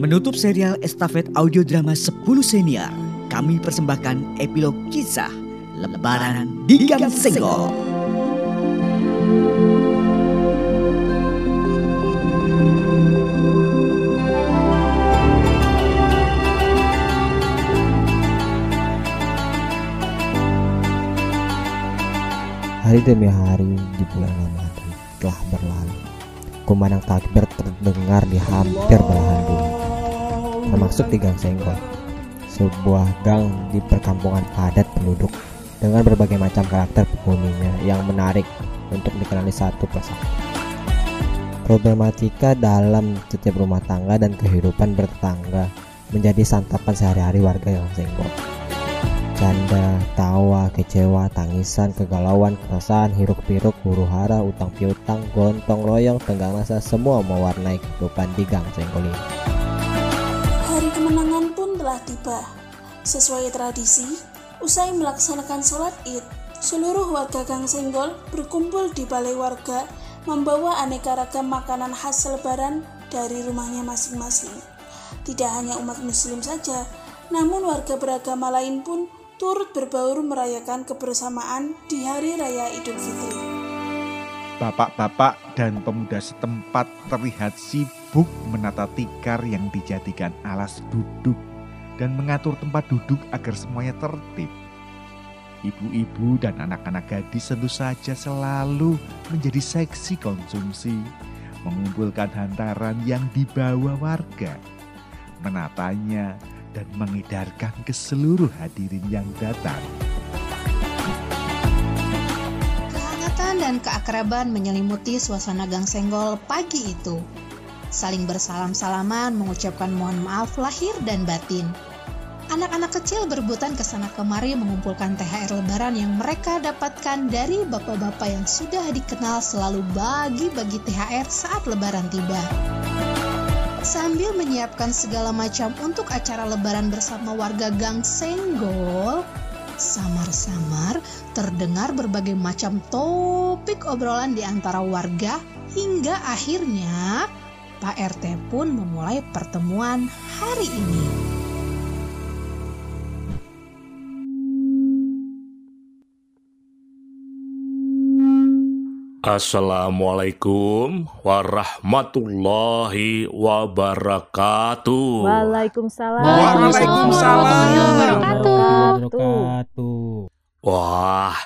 Menutup serial estafet audio drama 10 senior, kami persembahkan epilog kisah Lebaran di Gang Senggol. Hari demi hari di bulan Ramadan telah berlalu. Kumandang takbir terdengar di hampir belahan bumi, termasuk di Gang Senggol, sebuah gang di perkampungan padat penduduk dengan berbagai macam karakter penghuninya yang menarik untuk dikenali satu persatu. Problematika dalam setiap rumah tangga dan kehidupan bertetangga menjadi santapan sehari-hari warga Gang Senggol canda, tawa, kecewa, tangisan, kegalauan, keresahan, hiruk-pikuk, huru hara, utang piutang, gontong royong, tenggang rasa semua mewarnai kehidupan di Gang ini. Hari kemenangan pun telah tiba. Sesuai tradisi, usai melaksanakan sholat id, seluruh warga Gang Senggol berkumpul di balai warga membawa aneka ragam makanan khas lebaran dari rumahnya masing-masing. Tidak hanya umat muslim saja, namun warga beragama lain pun turut berbaur merayakan kebersamaan di Hari Raya Idul Fitri. Bapak-bapak dan pemuda setempat terlihat sibuk menata tikar yang dijadikan alas duduk dan mengatur tempat duduk agar semuanya tertib. Ibu-ibu dan anak-anak gadis tentu saja selalu menjadi seksi konsumsi, mengumpulkan hantaran yang dibawa warga, menatanya, dan mengedarkan ke seluruh hadirin yang datang. Kehangatan dan keakraban menyelimuti suasana Gang Senggol pagi itu. Saling bersalam-salaman mengucapkan mohon maaf lahir dan batin. Anak-anak kecil berebutan ke sana kemari mengumpulkan THR lebaran yang mereka dapatkan dari bapak-bapak yang sudah dikenal selalu bagi-bagi THR saat lebaran tiba. Sambil menyiapkan segala macam untuk acara lebaran bersama warga Gang Senggol, samar-samar terdengar berbagai macam topik obrolan di antara warga hingga akhirnya Pak RT pun memulai pertemuan hari ini. Assalamualaikum warahmatullahi wabarakatuh. Waalaikumsalam. Wabarakatuh. Wah,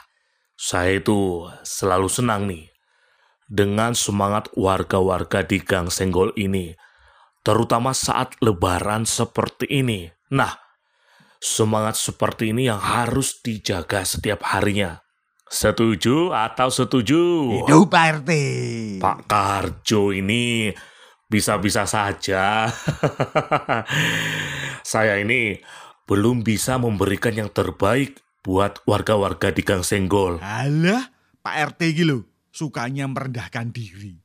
saya itu selalu senang nih dengan semangat warga-warga di Gang Senggol ini, terutama saat lebaran seperti ini. Nah, semangat seperti ini yang harus dijaga setiap harinya. Setuju atau setuju? Hidup Pak RT. Pak Karjo ini bisa-bisa saja. Saya ini belum bisa memberikan yang terbaik buat warga-warga di Gang Senggol. Alah, Pak RT gitu sukanya merendahkan diri.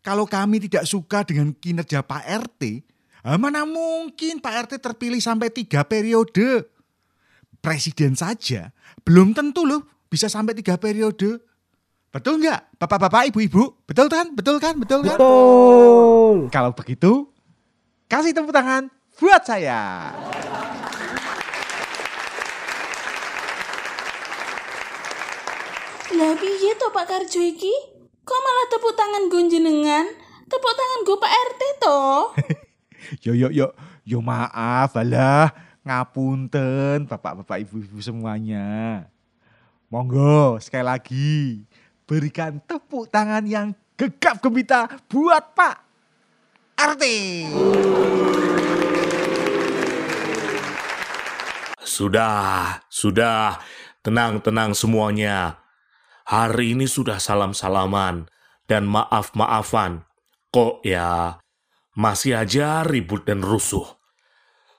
Kalau kami tidak suka dengan kinerja Pak RT, mana mungkin Pak RT terpilih sampai tiga periode. Presiden saja belum tentu loh bisa sampai tiga periode. Betul nggak, bapak-bapak, ibu-ibu? Betul kan? Betul kan? Betul kan? Betul. Kalau begitu, kasih tepuk tangan buat saya. Lah piye to Pak Karjo iki? Kok malah tepuk tangan gonjenengan? Tepuk tangan gue Pak RT to. Yo yo yo yo maaf alah ngapunten bapak-bapak ibu-ibu semuanya. Monggo sekali lagi berikan tepuk tangan yang gegap gembita buat Pak RT. Sudah, sudah. Tenang-tenang semuanya. Hari ini sudah salam-salaman dan maaf-maafan. Kok ya, masih aja ribut dan rusuh.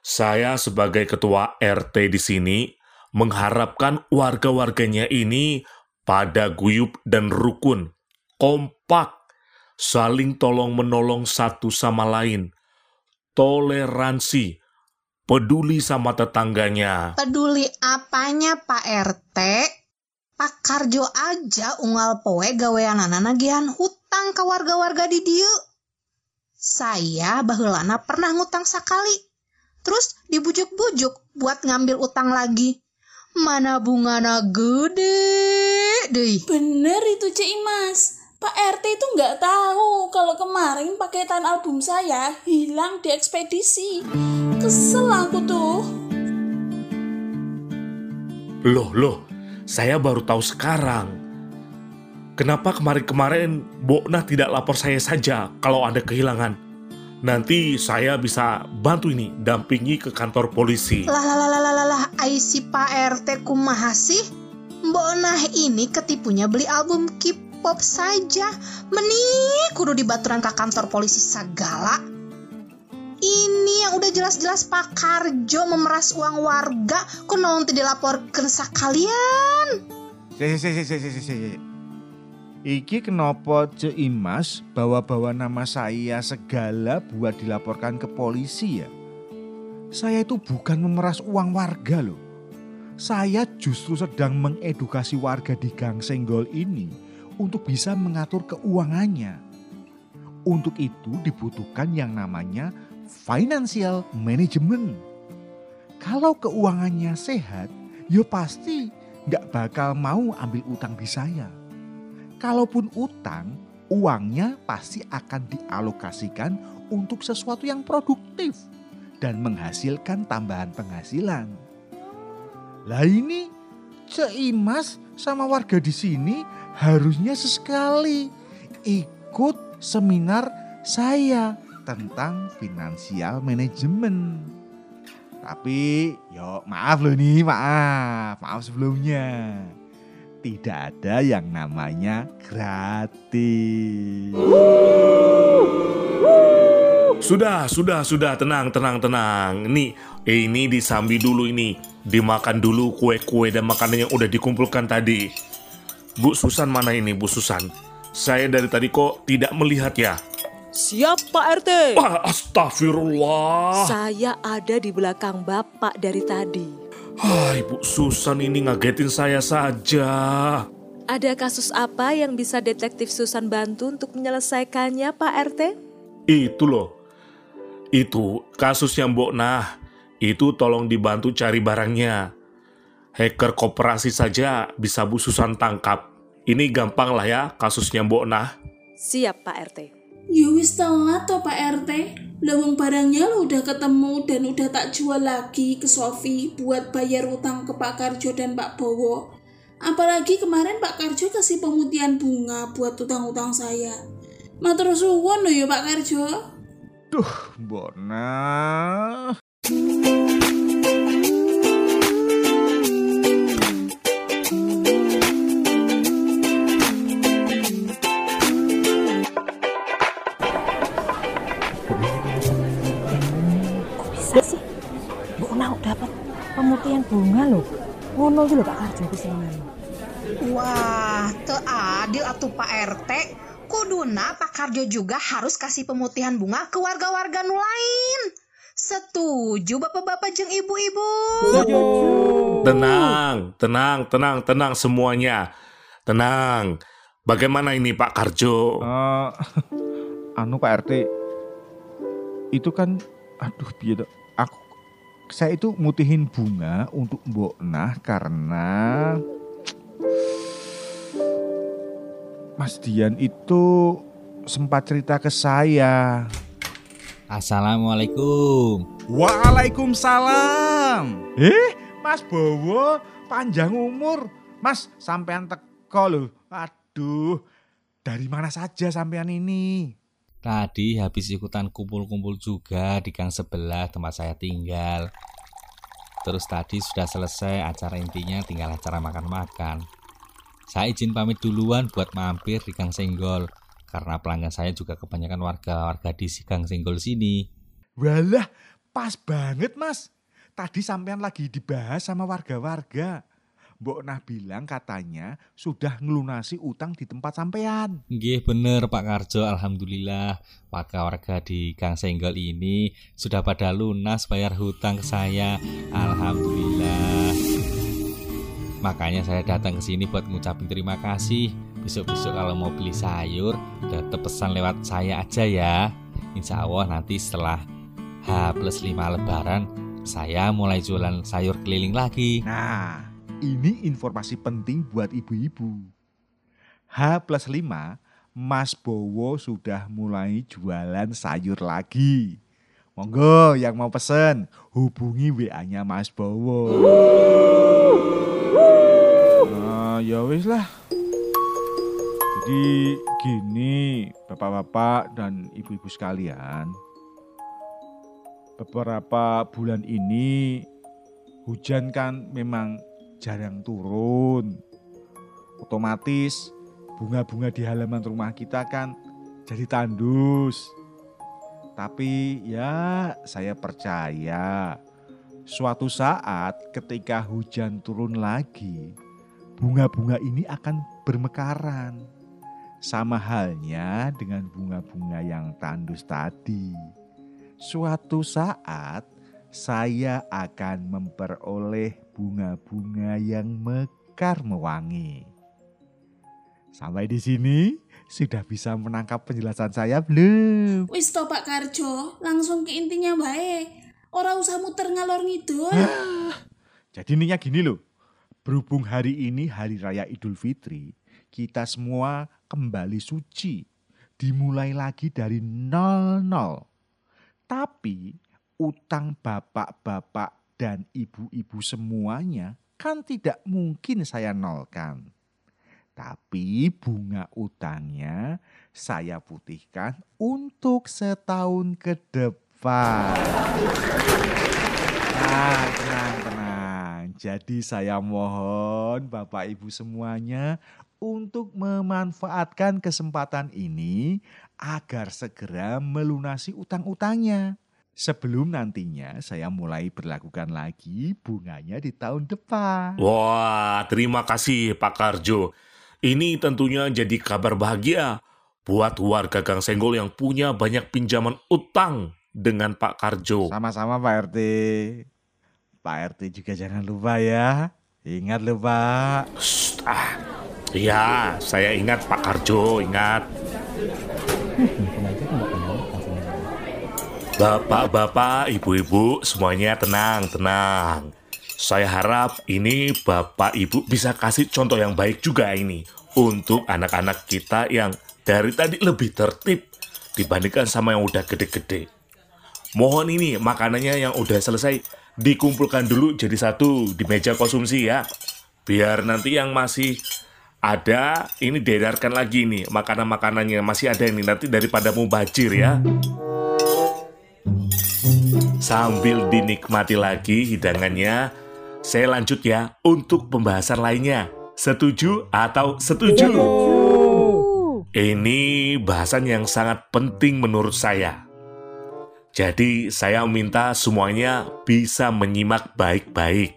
Saya sebagai ketua RT di sini mengharapkan warga-warganya ini pada guyup dan rukun, kompak, saling tolong-menolong satu sama lain, toleransi, peduli sama tetangganya. Peduli apanya Pak RT? Pak Karjo aja unggal poe gaweanana nagihan hutang ke warga-warga di dieu. Saya baheulana pernah ngutang sekali. Terus dibujuk-bujuk buat ngambil utang lagi. Mana bungana gede deh. Bener itu Cik Imas. Pak RT itu nggak tahu kalau kemarin paketan album saya hilang di ekspedisi. Kesel aku tuh. Loh, loh, saya baru tahu sekarang. Kenapa kemarin-kemarin Bokna tidak lapor saya saja kalau ada kehilangan? Nanti saya bisa bantu ini, dampingi ke kantor polisi. Lah lah lah lah lah lah, ai si Pak RT kumaha sih? Mbok nah ini ketipunya beli album K-pop saja. Meni kudu dibaturan ke kantor polisi segala. Ini yang udah jelas-jelas Pak Karjo memeras uang warga, kok nanti dilaporkan sekalian? Si, si, si, si, si, si, si. Iki kenapa Cek Imas bawa-bawa nama saya segala buat dilaporkan ke polisi ya? Saya itu bukan memeras uang warga loh. Saya justru sedang mengedukasi warga di Gang Senggol ini untuk bisa mengatur keuangannya. Untuk itu dibutuhkan yang namanya financial management. Kalau keuangannya sehat, ya pasti nggak bakal mau ambil utang di saya. Kalaupun utang, uangnya pasti akan dialokasikan untuk sesuatu yang produktif dan menghasilkan tambahan penghasilan. Lah ini Ceimas sama warga di sini harusnya sesekali ikut seminar saya tentang finansial manajemen. Tapi yo maaf loh nih, maaf, maaf sebelumnya. Tidak ada yang namanya gratis. Sudah, sudah, sudah, tenang, tenang, tenang. Nih, ini disambi dulu ini. Dimakan dulu kue-kue dan makanan yang udah dikumpulkan tadi. Bu Susan mana ini, Bu Susan? Saya dari tadi kok tidak melihat ya? Siap Pak RT. Wah, astagfirullah. Saya ada di belakang Bapak dari tadi. Hai, Bu Susan ini ngagetin saya saja. Ada kasus apa yang bisa detektif Susan bantu untuk menyelesaikannya Pak RT? Itu loh. Itu kasusnya Mbok Nah. Itu tolong dibantu cari barangnya. Hacker koperasi saja bisa Bu Susan tangkap. Ini gampang lah ya kasusnya Mbok Nah. Siap Pak RT. Ya wis telat toh Pak RT. Lawang barangnya lo udah ketemu dan udah tak jual lagi ke Sofi buat bayar utang ke Pak Karjo dan Pak Bowo. Apalagi kemarin Pak Karjo kasih pemutihan bunga buat utang-utang saya. Matur suwun lho ya Pak Karjo. Duh, Bona. Bisa sih Bu Nau dapat pemutihan bunga loh ngono gitu Pak Karjo ke sini Wah, teadil atuh Pak RT. Kuduna Pak Karjo juga harus kasih pemutihan bunga ke warga-warga nu lain. Setuju bapak-bapak jeng ibu-ibu? Tenang, tenang, tenang, tenang semuanya. Tenang. Bagaimana ini Pak Karjo? Eh, anu Pak RT, itu kan, aduh biar saya itu mutihin bunga untuk Mbok Nah karena Mas Dian itu sempat cerita ke saya. Assalamualaikum. Waalaikumsalam. Eh, Mas Bowo panjang umur. Mas, sampean teko loh. Aduh, dari mana saja sampean ini? Tadi habis ikutan kumpul-kumpul juga di gang sebelah tempat saya tinggal. Terus tadi sudah selesai acara intinya tinggal acara makan-makan. Saya izin pamit duluan buat mampir di Gang Senggol karena pelanggan saya juga kebanyakan warga-warga di si Gang Senggol sini. Walah, pas banget mas. Tadi sampean lagi dibahas sama warga-warga. Mbok Nah bilang katanya sudah ngelunasi utang di tempat sampean. Nggih bener Pak Karjo, Alhamdulillah warga-warga di Gang Senggol ini sudah pada lunas bayar hutang ke saya. Alhamdulillah. Makanya saya datang ke sini buat ngucapin terima kasih. Besok-besok kalau mau beli sayur, tetap pesan lewat saya aja ya. Insya Allah nanti setelah H plus 5 lebaran, saya mulai jualan sayur keliling lagi. Nah, ini informasi penting buat ibu-ibu. H plus 5, Mas Bowo sudah mulai jualan sayur lagi. Monggo yang mau pesen, hubungi WA-nya Mas Bowo. Nah, ya wis lah. Jadi gini, bapak-bapak dan ibu-ibu sekalian. Beberapa bulan ini hujan kan memang jarang turun. Otomatis bunga-bunga di halaman rumah kita kan jadi tandus. Tapi ya saya percaya suatu saat ketika hujan turun lagi, bunga-bunga ini akan bermekaran. Sama halnya dengan bunga-bunga yang tandus tadi. Suatu saat saya akan memperoleh bunga-bunga yang mekar mewangi. Sampai di sini sudah bisa menangkap penjelasan saya belum? Wis to Pak Karjo, langsung ke intinya baik. Ora usah muter ngalor ngidul. Jadi ininya gini loh, berhubung hari ini hari raya Idul Fitri, kita semua kembali suci. Dimulai lagi dari nol-nol. Tapi utang bapak-bapak dan ibu-ibu semuanya kan tidak mungkin saya nolkan. Tapi bunga utangnya saya putihkan untuk setahun ke depan. Nah, tenang, tenang. Jadi saya mohon Bapak Ibu semuanya untuk memanfaatkan kesempatan ini agar segera melunasi utang-utangnya. Sebelum nantinya saya mulai berlakukan lagi bunganya di tahun depan. Wah, terima kasih Pak Karjo. Ini tentunya jadi kabar bahagia buat warga Gang Senggol yang punya banyak pinjaman utang dengan Pak Karjo. Sama-sama Pak RT. Pak RT juga jangan lupa ya. Ingat lho Pak. Shh, ah, iya, saya ingat Pak Karjo, ingat. Bapak-bapak, ibu-ibu, semuanya tenang, tenang. Saya harap ini Bapak Ibu bisa kasih contoh yang baik juga ini untuk anak-anak kita yang dari tadi lebih tertib dibandingkan sama yang udah gede-gede. Mohon ini makanannya yang udah selesai dikumpulkan dulu jadi satu di meja konsumsi ya. Biar nanti yang masih ada ini diedarkan lagi nih makanan-makanannya masih ada ini nanti daripada mubajir ya. Sambil dinikmati lagi hidangannya, saya lanjut ya untuk pembahasan lainnya. Setuju atau setuju? Ini bahasan yang sangat penting menurut saya. Jadi saya minta semuanya bisa menyimak baik-baik.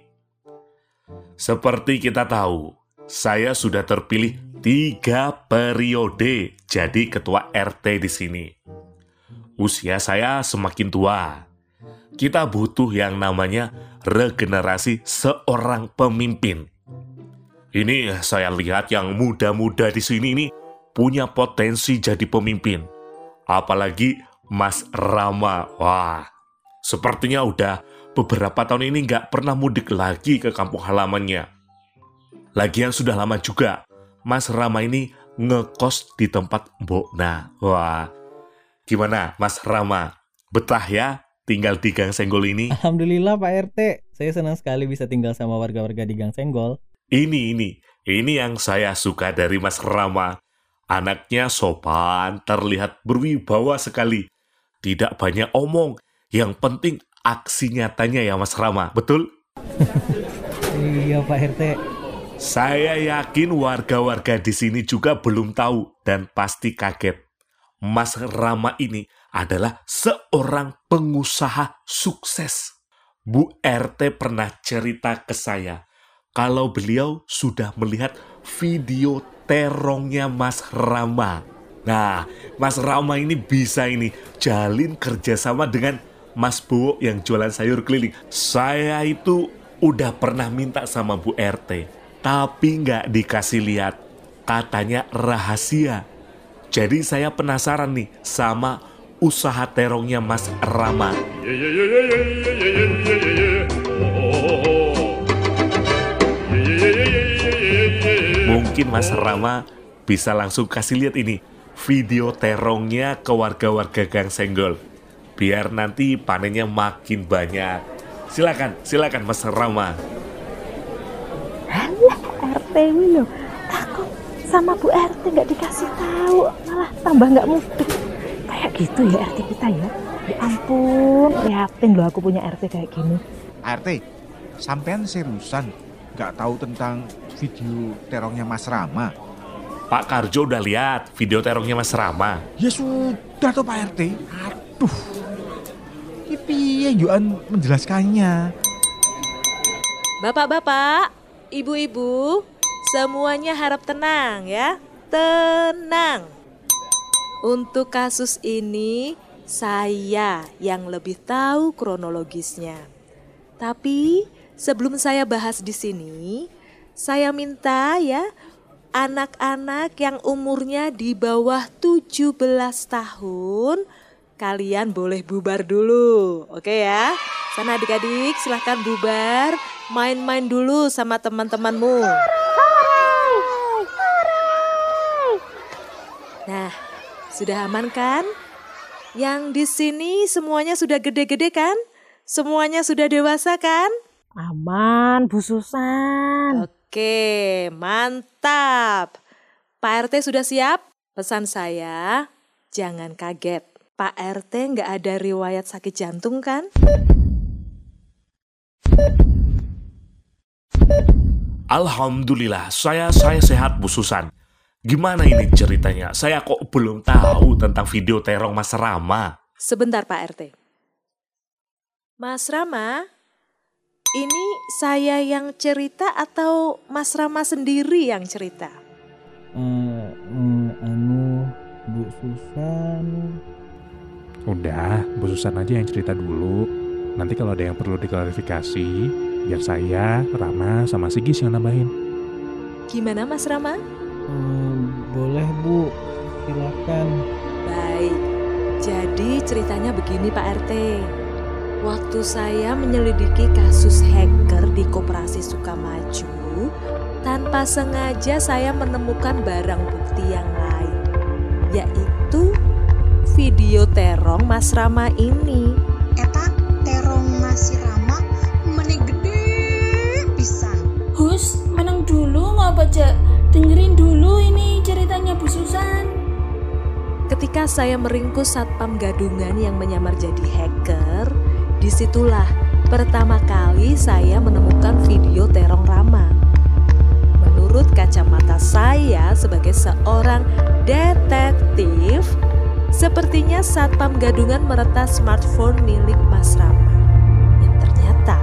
Seperti kita tahu, saya sudah terpilih tiga periode jadi ketua RT di sini. Usia saya semakin tua. Kita butuh yang namanya regenerasi seorang pemimpin. Ini saya lihat yang muda-muda di sini ini punya potensi jadi pemimpin. Apalagi Mas Rama. Wah, sepertinya udah beberapa tahun ini nggak pernah mudik lagi ke kampung halamannya. Lagian sudah lama juga, Mas Rama ini ngekos di tempat Mbok Na. Wah, gimana Mas Rama? Betah ya tinggal di Gang Senggol ini? Alhamdulillah Pak RT, saya senang sekali bisa tinggal sama warga-warga di Gang Senggol. Ini, ini, ini yang saya suka dari Mas Rama. Anaknya sopan, terlihat berwibawa sekali. Tidak banyak omong, yang penting aksi nyatanya ya Mas Rama, betul? iya Pak RT. Saya yakin warga-warga di sini juga belum tahu dan pasti kaget. Mas Rama ini adalah seorang pengusaha sukses. Bu RT pernah cerita ke saya kalau beliau sudah melihat video terongnya Mas Rama. Nah, Mas Rama ini bisa ini jalin kerjasama dengan Mas Bowo yang jualan sayur keliling. Saya itu udah pernah minta sama Bu RT. tapi nggak dikasih lihat. Katanya rahasia. Jadi saya penasaran nih sama usaha terongnya Mas Rama. Mungkin Mas Rama bisa langsung kasih lihat ini video terongnya ke warga-warga Gang Senggol. Biar nanti panennya makin banyak. Silakan, silakan Mas Rama. RT ini loh. Sama Bu RT nggak dikasih tahu, malah tambah nggak mudik. Kayak gitu ya RT kita ya. Ya ampun, prihatin loh aku punya RT kayak gini. RT, sampean seriusan nggak tahu tentang video terongnya Mas Rama? Pak Karjo udah lihat video terongnya Mas Rama. Ya sudah toh Pak RT. Aduh. Ini piye Yuan menjelaskannya? Bapak-bapak, ibu-ibu, semuanya harap tenang ya. Tenang. Untuk kasus ini, saya yang lebih tahu kronologisnya. Tapi sebelum saya bahas di sini, saya minta ya anak-anak yang umurnya di bawah 17 tahun kalian boleh bubar dulu. Oke ya. Sana adik-adik silahkan bubar, main-main dulu sama teman-temanmu. Nah, sudah aman kan? Yang di sini semuanya sudah gede-gede kan? Semuanya sudah dewasa kan? Aman, Bu Susan. Oke, mantap. Pak RT sudah siap? Pesan saya, jangan kaget. Pak RT nggak ada riwayat sakit jantung kan? Alhamdulillah, saya saya sehat Bu Susan. Gimana ini ceritanya? Saya kok belum tahu tentang video terong Mas Rama. Sebentar Pak RT. Mas Rama, ini saya yang cerita atau Mas Rama sendiri yang cerita? Eh, anu, Bu Susan. Udah, Bu Susan aja yang cerita dulu. Nanti kalau ada yang perlu diklarifikasi, biar saya, Rama, sama Sigis yang nambahin. Gimana Mas Rama? Eh, boleh Bu, silakan. Baik, jadi ceritanya begini Pak RT. Waktu saya menyelidiki kasus hacker di Koperasi Sukamaju, tanpa sengaja saya menemukan barang bukti yang lain, yaitu video terong Mas Rama ini. Eta terong Mas Rama meni gede pisan. Hus, menang dulu mau baca. Ketika saya meringkus satpam gadungan yang menyamar jadi hacker, di situlah pertama kali saya menemukan video terong Rama. Menurut kacamata saya sebagai seorang detektif, sepertinya satpam gadungan meretas smartphone milik Mas Rama. Yang ternyata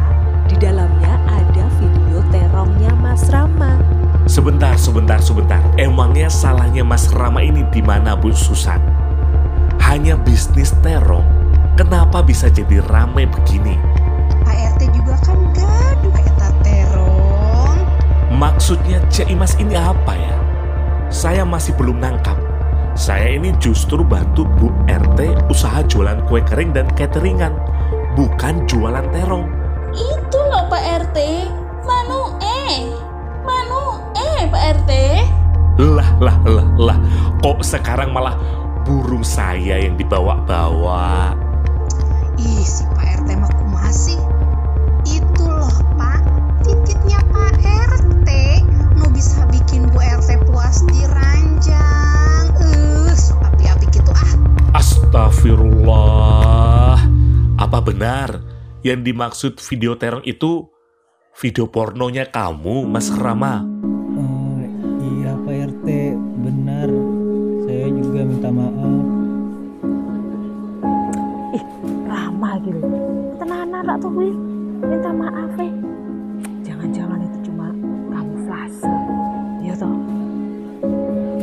di dalamnya ada video terongnya Mas Rama. Sebentar, sebentar, sebentar. Emangnya salahnya Mas Rama ini di mana Bu Susan? Hanya bisnis terong. Kenapa bisa jadi ramai begini? Pak RT juga kan gaduh eta terong. Maksudnya Cik Imas ini apa ya? Saya masih belum nangkap. Saya ini justru bantu Bu RT usaha jualan kue kering dan cateringan, bukan jualan terong. Itu loh Pak RT. Manu eh. Manu eh Pak RT. Lah, lah, lah, lah. Kok sekarang malah burung saya yang dibawa-bawa? Ih, si Pak RT mah masih. Itu loh, Pak. Tititnya Pak RT. Nu bisa bikin Bu RT puas di ranjang. Eh, sok api-api gitu ah. Astagfirullah. Apa benar yang dimaksud video terong itu video pornonya kamu, Mas Rama? Rak tuh Wil. Minta maaf eh. Jangan-jangan itu cuma kamuflase. Iya toh.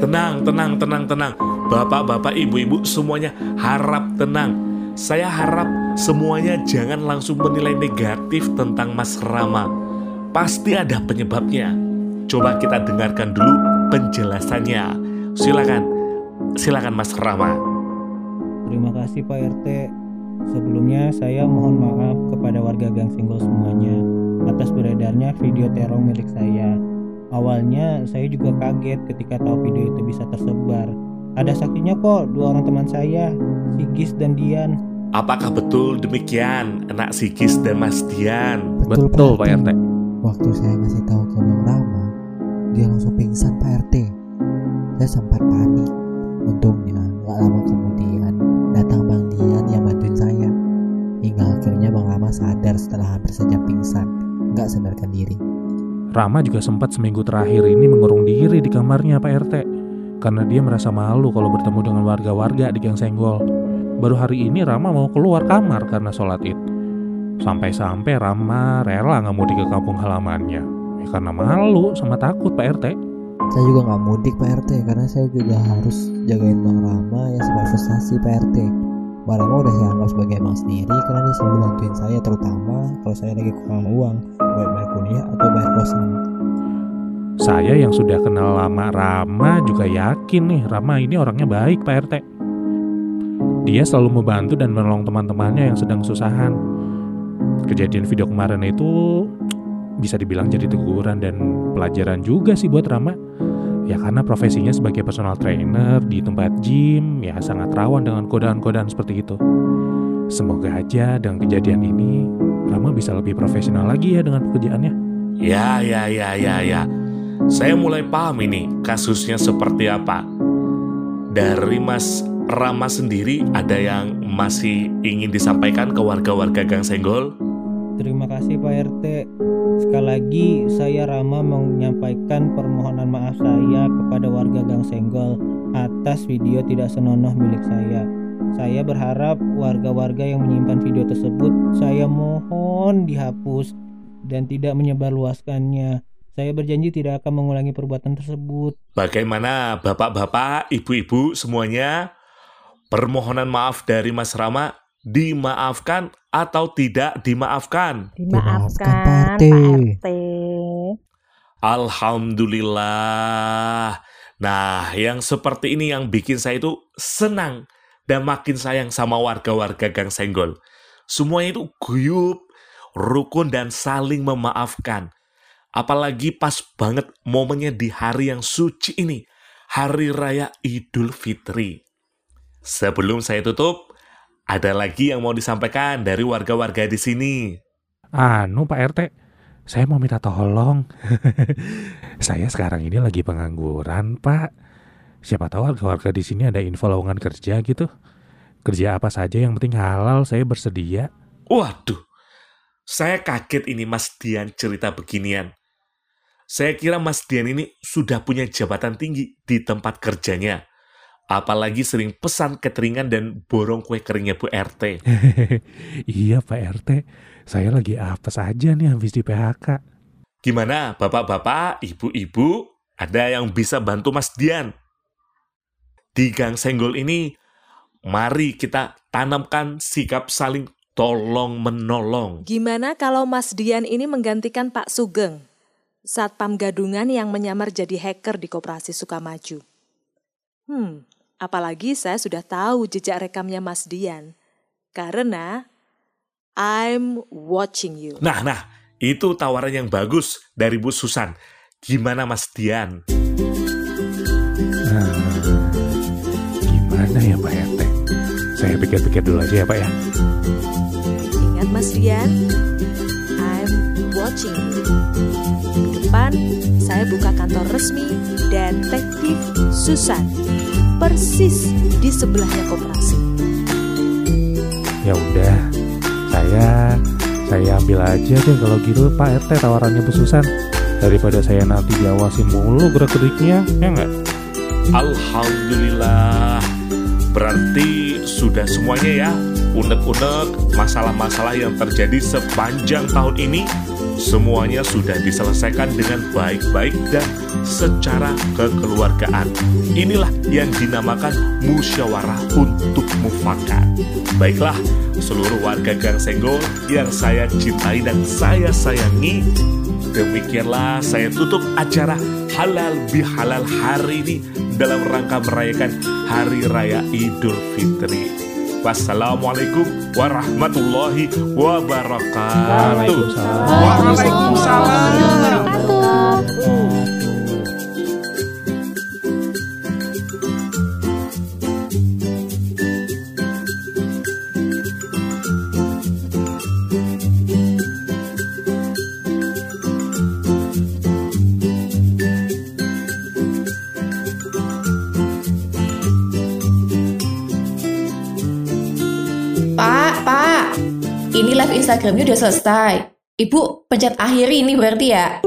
Tenang, tenang, tenang, tenang. Bapak-bapak, ibu-ibu semuanya harap tenang. Saya harap semuanya jangan langsung menilai negatif tentang Mas Rama. Pasti ada penyebabnya. Coba kita dengarkan dulu penjelasannya. Silakan, silakan Mas Rama. Terima kasih Pak RT. Sebelumnya saya mohon maaf kepada warga Gang Senggol semuanya atas beredarnya video terong milik saya. Awalnya saya juga kaget ketika tahu video itu bisa tersebar. Ada saksinya kok, dua orang teman saya, Sigis dan Dian. Apakah betul demikian, anak Sigis dan Mas Dian? Betul, Pak RT. Waktu saya ngasih tahu ke Bang Rama, dia langsung pingsan Pak RT. Saya sempat panik. Untungnya gak lama kemudian datang Bang Hingga akhirnya Bang Rama sadar setelah hampir sejam pingsan, gak sadarkan diri. Rama juga sempat seminggu terakhir ini mengurung diri di kamarnya Pak RT karena dia merasa malu kalau bertemu dengan warga-warga di Gang Senggol. Baru hari ini Rama mau keluar kamar karena sholat id. Sampai-sampai Rama rela nggak mudik ke kampung halamannya. Ya, karena malu sama takut Pak RT. Saya juga nggak mudik Pak RT karena saya juga harus jagain Bang Rama yang frustasi Pak RT. Bang Rama udah saya anggap sebagai emang sendiri karena dia selalu bantuin saya terutama kalau saya lagi kurang uang buat bayar kuliah atau bayar kosan. Saya yang sudah kenal lama Rama juga yakin nih Rama ini orangnya baik Pak RT. Dia selalu membantu dan menolong teman-temannya yang sedang kesusahan. Kejadian video kemarin itu bisa dibilang jadi teguran dan pelajaran juga sih buat Rama. Ya karena profesinya sebagai personal trainer di tempat gym ya sangat rawan dengan godaan-godaan seperti itu. Semoga aja dengan kejadian ini Rama bisa lebih profesional lagi ya dengan pekerjaannya. Ya, ya, ya, ya, ya. Saya mulai paham ini kasusnya seperti apa. Dari Mas Rama sendiri ada yang masih ingin disampaikan ke warga-warga Gang Senggol? Terima kasih Pak RT. Sekali lagi saya Rama menyampaikan permohonan maaf saya kepada warga Gang Senggol atas video tidak senonoh milik saya. Saya berharap warga-warga yang menyimpan video tersebut saya mohon dihapus dan tidak menyebarluaskannya. Saya berjanji tidak akan mengulangi perbuatan tersebut. Bagaimana Bapak-bapak, Ibu-ibu semuanya? Permohonan maaf dari Mas Rama dimaafkan atau tidak dimaafkan? Dimaafkan, Pak RT. Alhamdulillah. Nah, yang seperti ini yang bikin saya itu senang dan makin sayang sama warga-warga Gang Senggol. Semuanya itu guyup, rukun dan saling memaafkan. Apalagi pas banget momennya di hari yang suci ini, Hari Raya Idul Fitri. Sebelum saya tutup, ada lagi yang mau disampaikan dari warga-warga di sini. Anu Pak RT, saya mau minta tolong. saya sekarang ini lagi pengangguran Pak. Siapa tahu warga-warga di sini ada info lowongan kerja gitu. Kerja apa saja yang penting halal, saya bersedia. Waduh, saya kaget ini Mas Dian cerita beginian. Saya kira Mas Dian ini sudah punya jabatan tinggi di tempat kerjanya. Apalagi sering pesan keteringan dan borong kue keringnya Bu RT. iya Pak RT, saya lagi apa saja nih habis di PHK. Gimana bapak-bapak, ibu-ibu, ada yang bisa bantu Mas Dian? Di Gang Senggol ini, mari kita tanamkan sikap saling tolong menolong. Gimana kalau Mas Dian ini menggantikan Pak Sugeng? Satpam gadungan yang menyamar jadi hacker di Koperasi Sukamaju. Hmm, apalagi saya sudah tahu jejak rekamnya Mas Dian. Karena I'm watching you. Nah, nah, itu tawaran yang bagus dari Bu Susan. Gimana Mas Dian? Nah, gimana ya Pak RT? Saya pikir-pikir dulu aja ya Pak ya. Ingat Mas Dian, I'm watching you. Minggu depan, saya buka kantor resmi Detektif Susan. Persis di sebelahnya koperasi. Ya udah, saya saya ambil aja deh kalau gitu Pak RT tawarannya Bu Susan. Daripada saya nanti diawasin mulu gerak-geriknya, ya nggak? Alhamdulillah. Berarti sudah semuanya ya. Unek-unek masalah-masalah yang terjadi sepanjang tahun ini semuanya sudah diselesaikan dengan baik-baik dan secara kekeluargaan. Inilah yang dinamakan musyawarah untuk mufakat. Baiklah, seluruh warga Gang Senggol yang saya cintai dan saya sayangi, demikianlah saya tutup acara halal bihalal hari ini dalam rangka merayakan Hari Raya Idul Fitri. Wassalamualaikum warahmatullahi wabarakatuh. Waalaikumsalam. Pak, Instagramnya udah selesai. Ibu pencet akhiri ini berarti ya?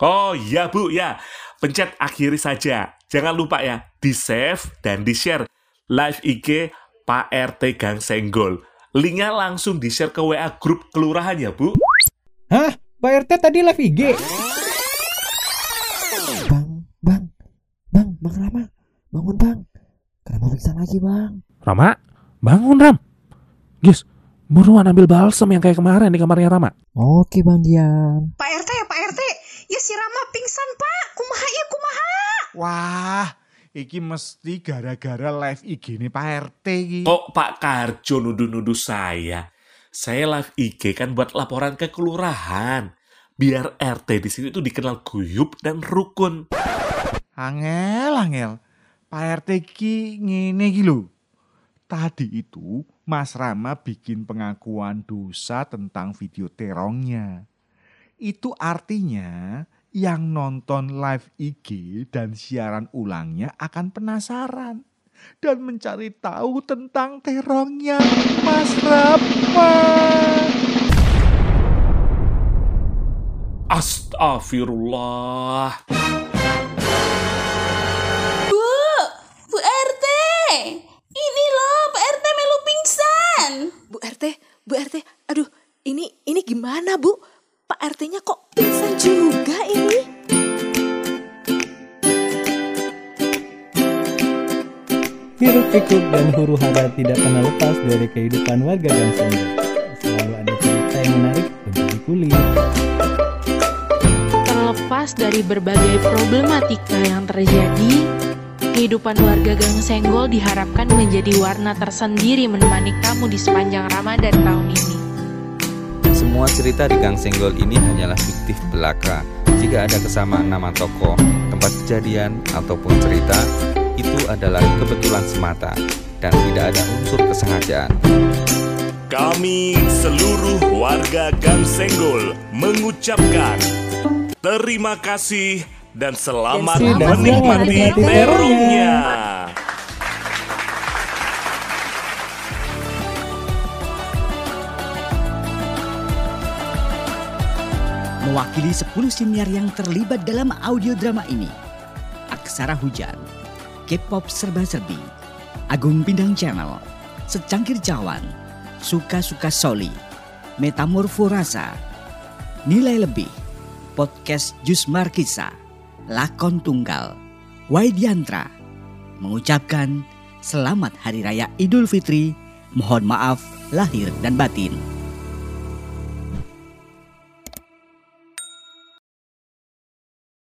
Oh ya bu ya, pencet akhiri saja. Jangan lupa ya, di save dan di share live IG Pak RT Gang Senggol. Linknya langsung di share ke WA grup kelurahan ya bu. Hah? Pak RT tadi live IG? Bang, bang, bang, bang Rama, bangun bang. Kenapa pingsan lagi bang? Rama, bangun Ram. Gis, buruan ambil balsam yang kayak kemarin di kamarnya Rama. Oke bang Dian. Pak RT, Pak RT, ya si Rama pingsan pak, kumaha ya kumaha. Wah, iki mesti gara-gara live IG nih Pak RT iki. Kok Pak Karjo nuduh-nuduh saya? Saya live IG kan buat laporan ke kelurahan. Biar RT di sini tuh dikenal guyup dan rukun. Angel, angel. Pak RT ki ngene iki lho. Tadi itu Mas Rama bikin pengakuan dosa tentang video terongnya. Itu artinya yang nonton live IG dan siaran ulangnya akan penasaran dan mencari tahu tentang terongnya Mas Rama. Astagfirullah. RT, aduh, ini ini gimana Bu? Pak RT-nya kok pingsan juga ini? Hiruk pikuk dan huru hara tidak pernah lepas dari kehidupan warga Gang Senggol. Selalu ada cerita yang menarik untuk dikulik. Terlepas dari berbagai problematika yang terjadi, kehidupan warga Gang Senggol diharapkan menjadi warna tersendiri menemani kamu di sepanjang Ramadan tahun ini. Semua cerita di Gang Senggol ini hanyalah fiktif belaka. Jika ada kesamaan nama tokoh, tempat kejadian, ataupun cerita, itu adalah kebetulan semata dan tidak ada unsur kesengajaan. Kami seluruh warga Gang Senggol mengucapkan terima kasih dan selamat Dan selamat menikmati terongnya. Mewakili 10 senior yang terlibat dalam audio drama ini. Aksara Hujan, K-pop serba-serbi, Agung Pindang Channel, Secangkir Cawan, Suka-Suka Soli, Metamorfo Rasa, Nilai Lebih, Podcast Jus Markisa, Lakon Tunggal, Waidiantra, mengucapkan Selamat Hari Raya Idul Fitri, mohon maaf lahir dan batin.